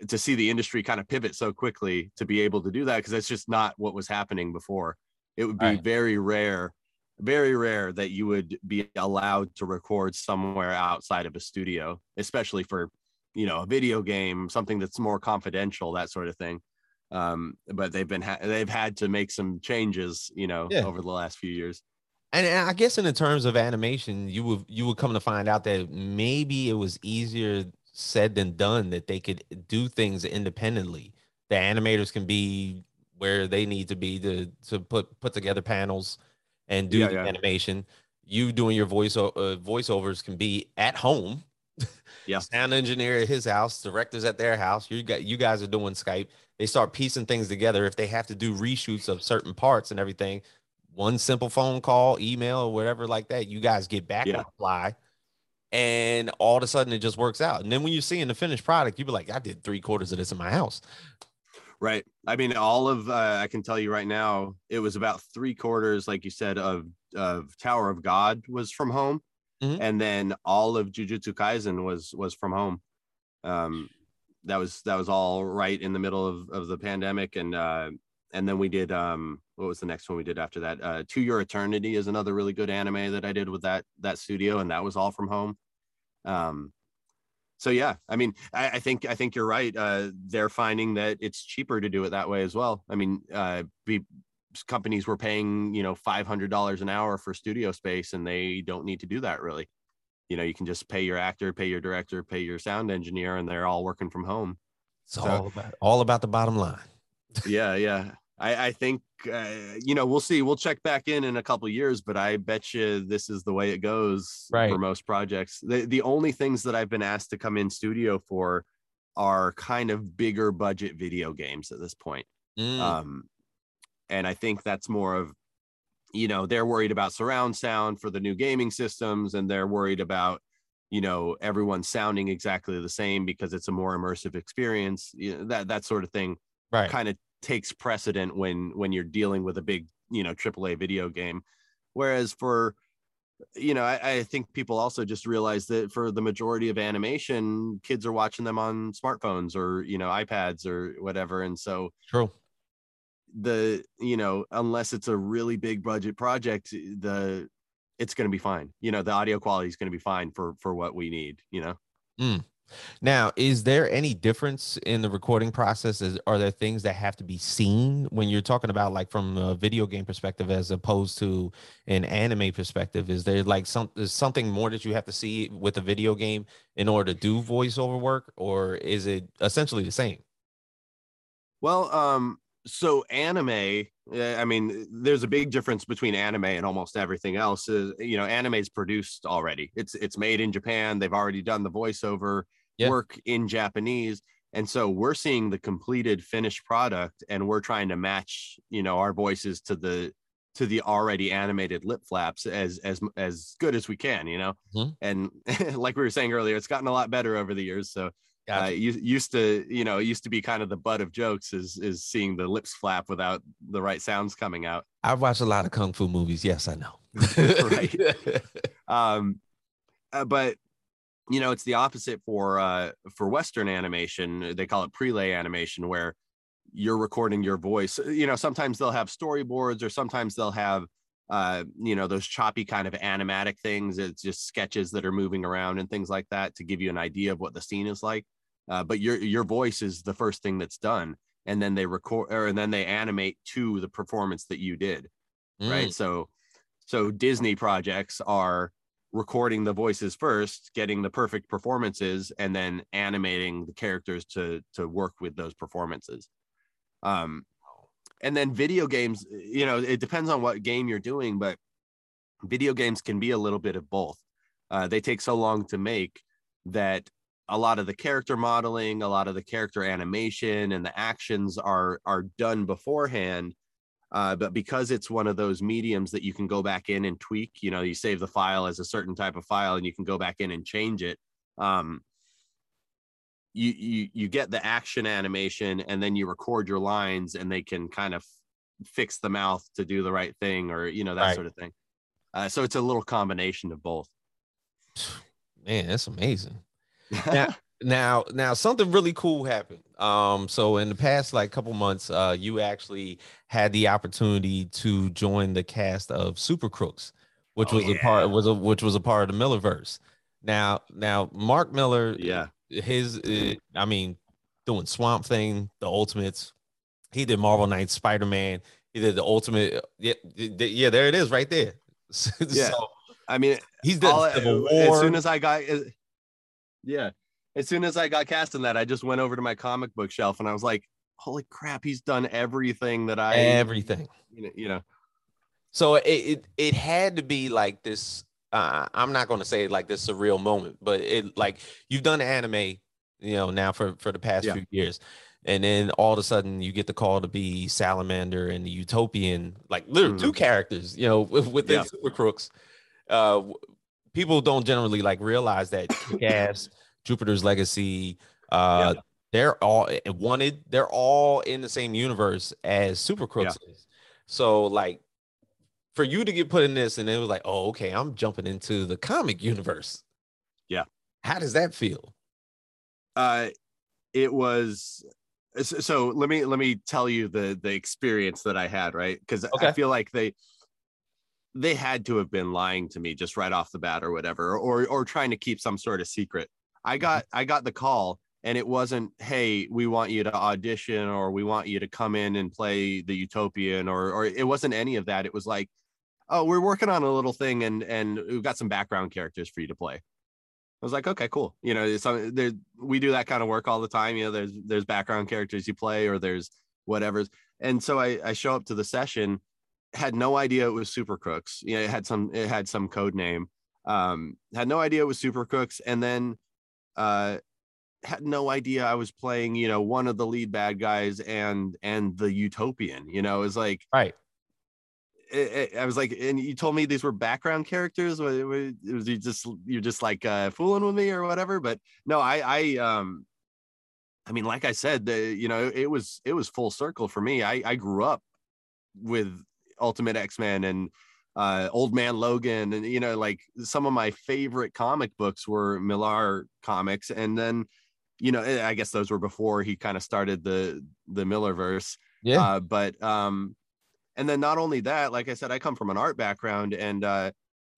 to see the industry kind of pivot so quickly to be able to do that because that's just not what was happening before it would be right. very rare very rare that you would be allowed to record somewhere outside of a studio especially for you know a video game something that's more confidential that sort of thing um but they've been ha- they've had to make some changes you know yeah. over the last few years and, and i guess in the terms of animation you would you would come to find out that maybe it was easier said than done that they could do things independently the animators can be where they need to be to to put put together panels and do yeah, the yeah. animation. You doing your voice uh, voiceovers can be at home. <laughs> Yeah. Sound engineer at his house, directors at their house. You got you guys are doing Skype. They start piecing things together. If they have to do reshoots of certain parts and everything, one simple phone call, email, or whatever like that, you guys get back yeah. on the fly. And all of a sudden it just works out. And then when you see in the finished product, you be like, I did three quarters of this in my house. Right. I mean, all of uh, I can tell you right now, it was about three quarters, like you said, of of Tower of God was from home, mm-hmm. and then all of Jujutsu Kaisen was was from home. Um, that was that was all right in the middle of of the pandemic, and uh, and then we did um, what was the next one we did after that? Uh, To Your Eternity is another really good anime that I did with that that studio, and that was all from home. Um, so yeah i mean I, I, think i think you're right uh, they're finding that it's cheaper to do it that way as well. I mean uh, be, companies were paying you know $500 an hour for studio space and they don't need to do that really. You know you can just pay your actor pay your director pay your sound engineer and they're all working from home. It's so, all about all about the bottom line. Yeah yeah I, I think uh, you know we'll see. We'll check back in in a couple years, but I bet you this is the way it goes right. for most projects. The the only things that I've been asked to come in studio for are kind of bigger budget video games at this point. Mm. Um, and I think that's more of you know they're worried about surround sound for the new gaming systems, and they're worried about you know everyone sounding exactly the same because it's a more immersive experience. You know, that that sort of thing right. kind of takes precedent when when you're dealing with a big you know AAA video game. Whereas for you know, I, I, think people also just realize that for the majority of animation, kids are watching them on smartphones or you know iPads or whatever, and so true. The you know, unless it's a really big budget project, the it's going to be fine. You know, the audio quality is going to be fine for for what we need. You know. Mm. Now, is there any difference in the recording process? Is, are there things that have to be seen when you're talking about like from a video game perspective as opposed to an anime perspective? Is there like some is something more that you have to see with a video game in order to do voiceover work, or is it essentially the same? Well, um, so anime i mean there's a big difference between anime and almost everything else is you know anime is produced already. It's it's made in japan. They've already done the voiceover yeah. work in japanese. And so we're seeing the completed finished product and we're trying to match you know our voices to the to the already animated lip flaps as as as good as we can you know? Mm-hmm. and <laughs> like we were saying earlier it's gotten a lot better over the years. So Gotcha. Uh, used to, you know, it used to be kind of the butt of jokes is is seeing the lips flap without the right sounds coming out. I've watched a lot of kung fu movies. Yes, I know. <laughs> right. <laughs> um, uh, but you know, it's the opposite for uh for Western animation. They call it prelay animation, where you're recording your voice. You know, sometimes they'll have storyboards, or sometimes they'll have uh you know those choppy kind of animatic things it's just sketches that are moving around and things like that to give you an idea of what the scene is like uh, but your your voice is the first thing that's done and then they record or and then they animate to the performance that you did mm. right so so disney projects are recording the voices first getting the perfect performances and then animating the characters to to work with those performances. Um and then video games you know it depends on what game you're doing but video games can be a little bit of both. Uh, they take so long to make that a lot of the character modeling, a lot of the character animation and the actions are are done beforehand. Uh, but because it's one of those mediums that you can go back in and tweak, you know, you save the file as a certain type of file and you can go back in and change it. Um, you you you get the action animation and then you record your lines and they can kind of fix the mouth to do the right thing or you know that right. sort of thing. Uh, so it's a little combination of both. Man, that's amazing now, <laughs> now, now, something really cool happened. Um, so in the past like couple months, uh, you actually had the opportunity to join the cast of Super Crooks, which oh, was yeah. a part was a which was a part of the Millarverse. Now, now Mark Millar, yeah, his, uh, I mean, doing Swamp Thing, the Ultimates. He did Marvel Knights, Spider Man. He did the Ultimate. Yeah, yeah, there it is, right there. <laughs> yeah. So, I mean, he's done Civil War. As soon as I got yeah. As soon as I got cast in that, I just went over to my comic book shelf and I was like, holy crap, he's done everything that I everything. You know, you know. So it it, it had to be like this. Uh, I'm not going to say like this surreal moment, but it like you've done anime, you know, now for for the past yeah. few years, and then all of a sudden you get the call to be Salamander and the Utopian, like literally mm. two characters, you know, <laughs> within yeah. Super Crooks. Uh, people don't generally like realize that <coughs> Gas, Jupiter's Legacy, uh, yeah. they're all eh, wanted. They're all in the same universe as Super Crooks yeah. So like, for you to get put in this, and it was like, oh, okay, I'm jumping into the comic universe. Yeah. How does that feel? Uh, it was so let me let me tell you the the experience that I had, right? Because okay. I feel like they they had to have been lying to me just right off the bat or whatever or or trying to keep some sort of secret i mm-hmm. got i got the call and it wasn't hey we want you to audition or we want you to come in and play the utopian or or it wasn't any of that it was like oh we're working on a little thing and and we've got some background characters for you to play I was like, okay, cool. You know, so there we do that kind of work all the time. You know, there's there's background characters you play or there's whatever's. And so I, I show up to the session had no idea it was Super Crooks. You know, it had some it had some code name. Um, had no idea it was Super Crooks, and then uh, had no idea I was playing. You know, one of the lead bad guys and and the Utopian. You know, it was like right. It, it, I was like, and you told me these were background characters. Was, was you just you're just like uh, fooling with me or whatever? But no, I I um, I mean, like I said, the you know it was it was full circle for me. I I grew up with Ultimate X Men and uh, Old Man Logan, and you know, like some of my favorite comic books were Millar comics, and then you know, I guess those were before he kind of started the the Millarverse. Yeah. Uh, but um, and then not only that, like I said, I come from an art background, and uh,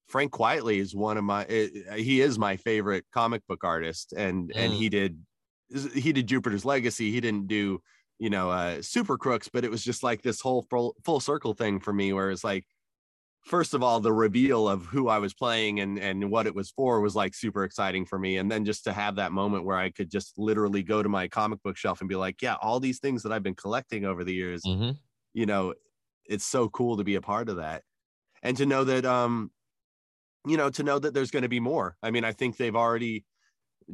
Frank Quitely is one of my uh, he is my favorite comic book artist and mm. and he did he did Jupiter's Legacy. He didn't do, you know, uh Super Crooks, but it was just like this whole full, full circle thing for me where it's like first of all the reveal of who I was playing and and what it was for was like super exciting for me and then just to have that moment where I could just literally go to my comic book shelf and be like, yeah, all these things that I've been collecting over the years, mm-hmm. you know, it's so cool to be a part of that. And to know that um you know, to know that there's going to be more. I mean, I think they've already,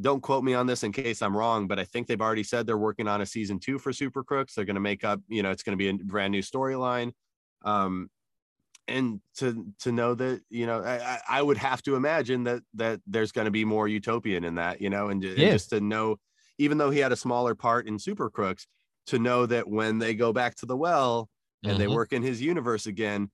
don't quote me on this in case I'm wrong, but I think they've already said they're working on a season two for Super Crooks. They're going to make up, you know, it's going to be a brand new storyline. Um, and to to know that you know I, I would have to imagine that that there's going to be more utopian in that you know and, and just to know even though he had a smaller part in super crooks to know that when they go back to the well and mm-hmm. they work in his universe again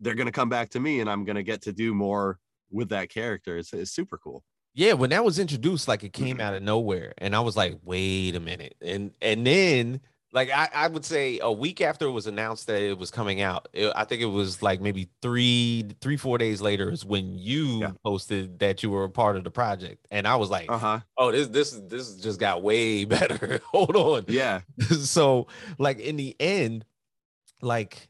they're going to come back to me and I'm going to get to do more with that character. It's, it's super cool. Yeah, when that was introduced, like it came out of nowhere, and I was like, "Wait a minute!" and and then like I, I would say a week after it was announced that it was coming out, it, I think it was like maybe three, three, four days later is when you yeah. posted that you were a part of the project, and I was like, uh-huh. "Oh, this this this just got way <laughs> better." Hold on, yeah. <laughs> so like in the end, like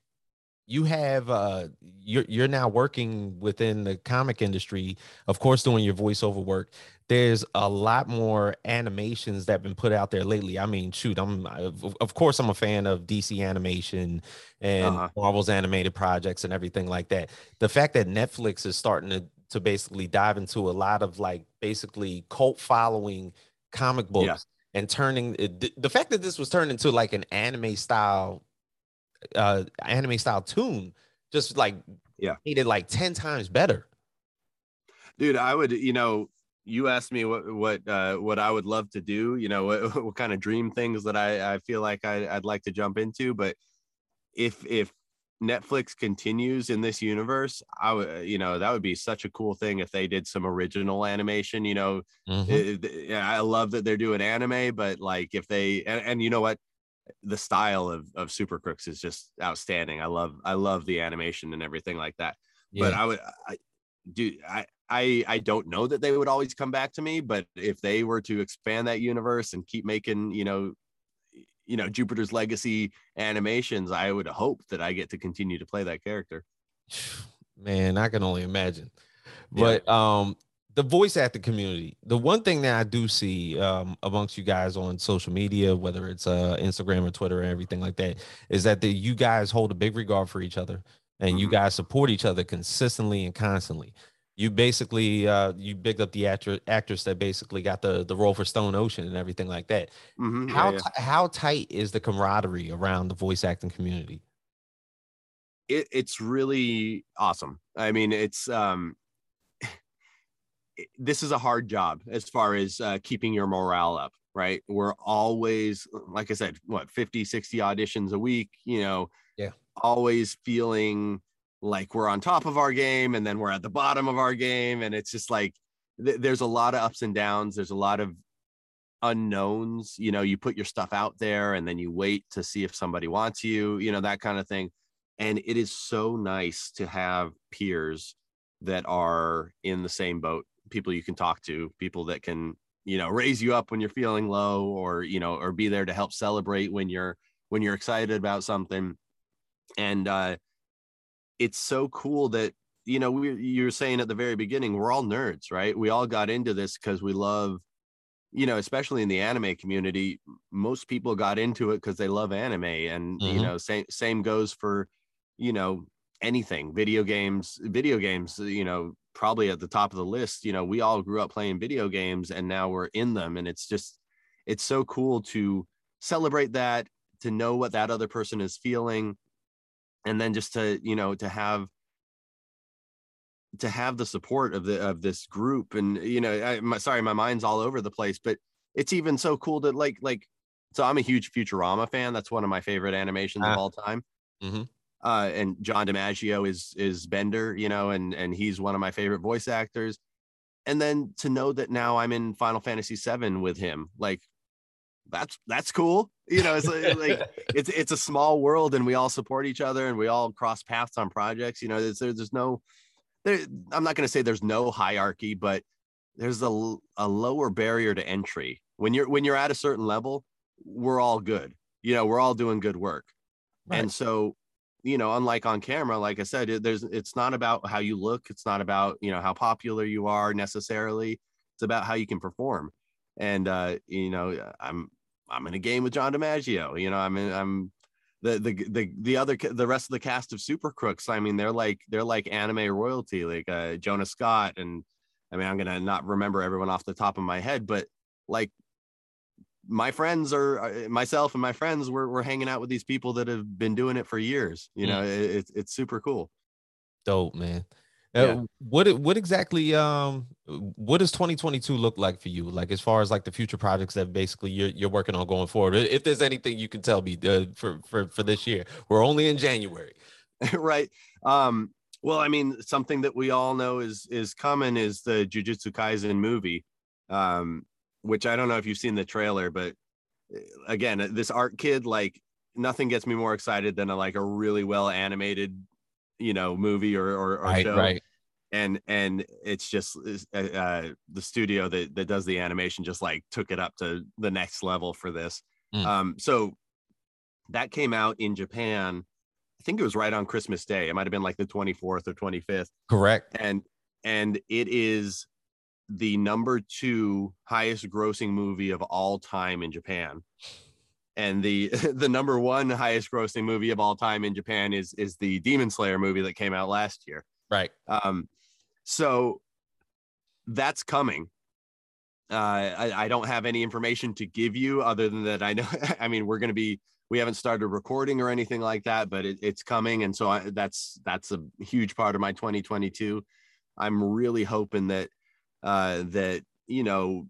you have uh you're you're now working within the comic industry of course doing your voiceover work there's a lot more animations that have been put out there lately i mean shoot i'm of course i'm a fan of dc animation and uh-huh. marvel's animated projects and everything like that the fact that netflix is starting to to basically dive into a lot of like basically cult following comic books yeah. and turning the, the fact that this was turned into like an anime style uh anime style tune just like yeah. made it like 10 times better. Dude i would you know you asked me what what uh what i would love to do you know what, <laughs> what kind of dream things that i i feel like I, i'd like to jump into but if if netflix continues in this universe i would you know that would be such a cool thing if they did some original animation you know. Mm-hmm. it, i love that they're doing anime but like if they and, and you know what the style of of Super Crooks is just outstanding. I love I love the animation and everything like that. Yeah. But I would I do I I I don't know that they would always come back to me, but if they were to expand that universe and keep making, you know, you know, Jupiter's Legacy animations, I would hope that I get to continue to play that character. <sighs> Man, I can only imagine. But yeah. um the voice acting community the one thing that i do see um, amongst you guys on social media whether it's uh, instagram or twitter or everything like that is that the, you guys hold a big regard for each other and mm-hmm. you guys support each other consistently and constantly you basically uh, you bigged up the actor, actress that basically got the the role for stone ocean and everything like that mm-hmm. how yeah, yeah. how tight is the camaraderie around the voice acting community it, it's really awesome i mean it's um this is a hard job as far as uh, keeping your morale up right? We're always like i said what 50 60 auditions a week you know yeah. always feeling like we're on top of our game and then we're at the bottom of our game. And it's just like th- there's a lot of ups and downs. There's a lot of unknowns. You know you put your stuff out there and then you wait to see if somebody wants you you know that kind of thing. And it is so nice to have peers that are in the same boat people you can talk to, people that can, you know, raise you up when you're feeling low or, you know, or be there to help celebrate when you're when you're excited about something. And uh it's so cool that you know, we you were saying at the very beginning, we're all nerds, right? We all got into this because we love, you know, especially in the anime community, most people got into it because they love anime. And mm-hmm. you know, same same goes for, you know, anything, video games, video games, you know, probably at the top of the list. You know, we all grew up playing video games and now we're in them. And it's just, it's so cool to celebrate that, to know what that other person is feeling. And then just to, you know, to have, to have the support of the of this group and you know I, my, sorry my mind's all over the place but it's even so cool to like like so i'm a huge futurama fan that's one of my favorite animations ah. of all time mm-hmm uh, and John DiMaggio is is Bender, you know, and and he's one of my favorite voice actors. And then to know that now I'm in Final Fantasy VII with him, like that's that's cool. You know, it's like <laughs> it's it's a small world, and we all support each other, and we all cross paths on projects. You know, there's there's no there i'm not going to say there's no hierarchy but there's a, a lower barrier to entry when you're when you're at a certain level we're all good you know we're all doing good work right. and so you know unlike on camera like i said it, there's it's not about how you look it's not about you know how popular you are necessarily it's about how you can perform. And uh you know i'm i'm in a game with john dimaggio you know i'm in, i'm the the the the other the rest of the cast of super crooks i mean they're like they're like anime royalty like uh jonah scott and i mean i'm gonna not remember everyone off the top of my head but like my friends are uh, myself and my friends we're, we're hanging out with these people that have been doing it for years you know mm. it, it's super cool. Dope man. Uh, yeah. what what exactly um what does 2022 look like for you? Like as far as like the future projects that basically you're, you're working on going forward if there's anything you can tell me uh, for for for this year. We're only in january. <laughs> Right. Um well i mean something that we all know is is coming is the jujutsu kaisen movie. Um which i don't know if you've seen the trailer but uh, again this art kid like nothing gets me more excited than a like a really well animated you know movie or or, or right, show. right. And and it's just uh, uh, the studio that that does the animation just like took it up to the next level for this. Mm. um so that came out in japan i think it was right on christmas day. It might have been like the 24th or 25th correct. And and it is the number two highest grossing movie of all time in japan and the <laughs> the number one highest grossing movie of all time in Japan is is the Demon Slayer movie that came out last year. Right. Um, so that's coming. Uh, I, I don't have any information to give you other than that. I know. <laughs> I mean, we're going to be. We haven't started recording or anything like that, but it, it's coming, and so I, that's that's a huge part of my 2022. I'm really hoping that uh, that you know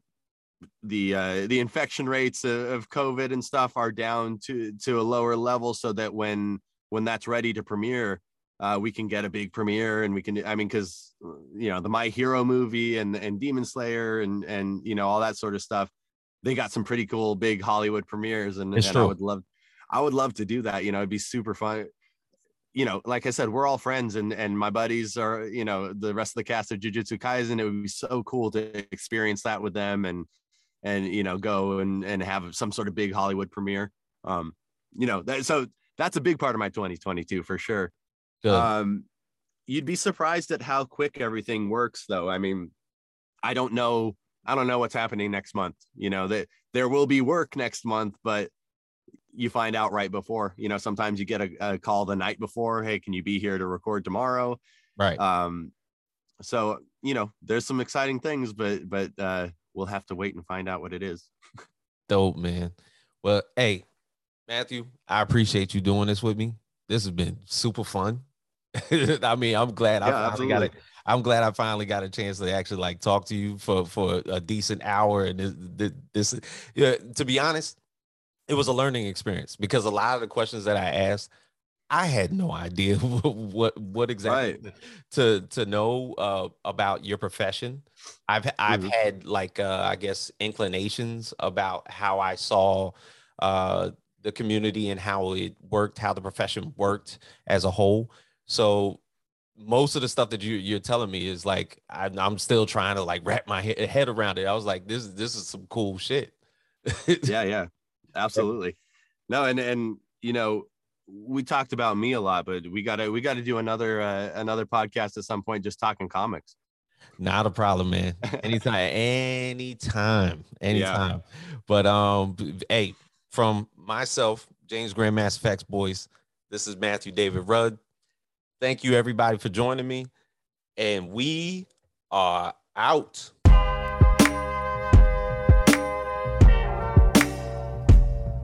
the uh, the infection rates of, of COVID and stuff are down to to a lower level, so that when when that's ready to premiere, uh, we can get a big premiere and we can. I mean, because you know the My Hero movie and and Demon Slayer and and you know all that sort of stuff, they got some pretty cool big Hollywood premieres, and, and I would love I would love to do that. You know, it'd be super fun you know, like I said, we're all friends and and my buddies are, you know, the rest of the cast of Jujutsu Kaisen. It would be so cool to experience that with them and and you know go and and have some sort of big Hollywood premiere. Um, you know, that, so that's a big part of my 2022 for sure. Good. Um, you'd be surprised at how quick everything works, though. I mean, I don't know. I don't know what's happening next month. You know that there will be work next month, but you find out right before. You know, sometimes you get a, a call the night before. Hey, can you be here to record tomorrow? Right. Um, so you know, there's some exciting things, but but uh, we'll have to wait and find out what it is. Dope, man. Well, hey, Matthew, I appreciate you doing this with me. This has been super fun. <laughs> I mean, I'm glad yeah, I finally absolutely. got it. I'm glad I finally got a chance to actually like talk to you for for a decent hour. And this, this, this yeah, to be honest, it was a learning experience because a lot of the questions that I asked, I had no idea <laughs> what what exactly right. to to know uh, about your profession. I've I've mm-hmm. had like uh, I guess inclinations about how I saw uh, the community and how it worked, how the profession worked as a whole. So most of the stuff that you you're telling me is like I, am still trying to like wrap my head around it. I was like, this this is some cool shit. <laughs> yeah, yeah, absolutely. No, and and you know we talked about me a lot, but we gotta we gotta do another uh, another podcast at some point just talking comics. Not a problem, man. Anytime, <laughs> anytime, anytime. Yeah. But um, hey, from myself, James Grandmaster FAQs Boyce, this is Matthew David Rudd. Thank you everybody for joining me. And we are out.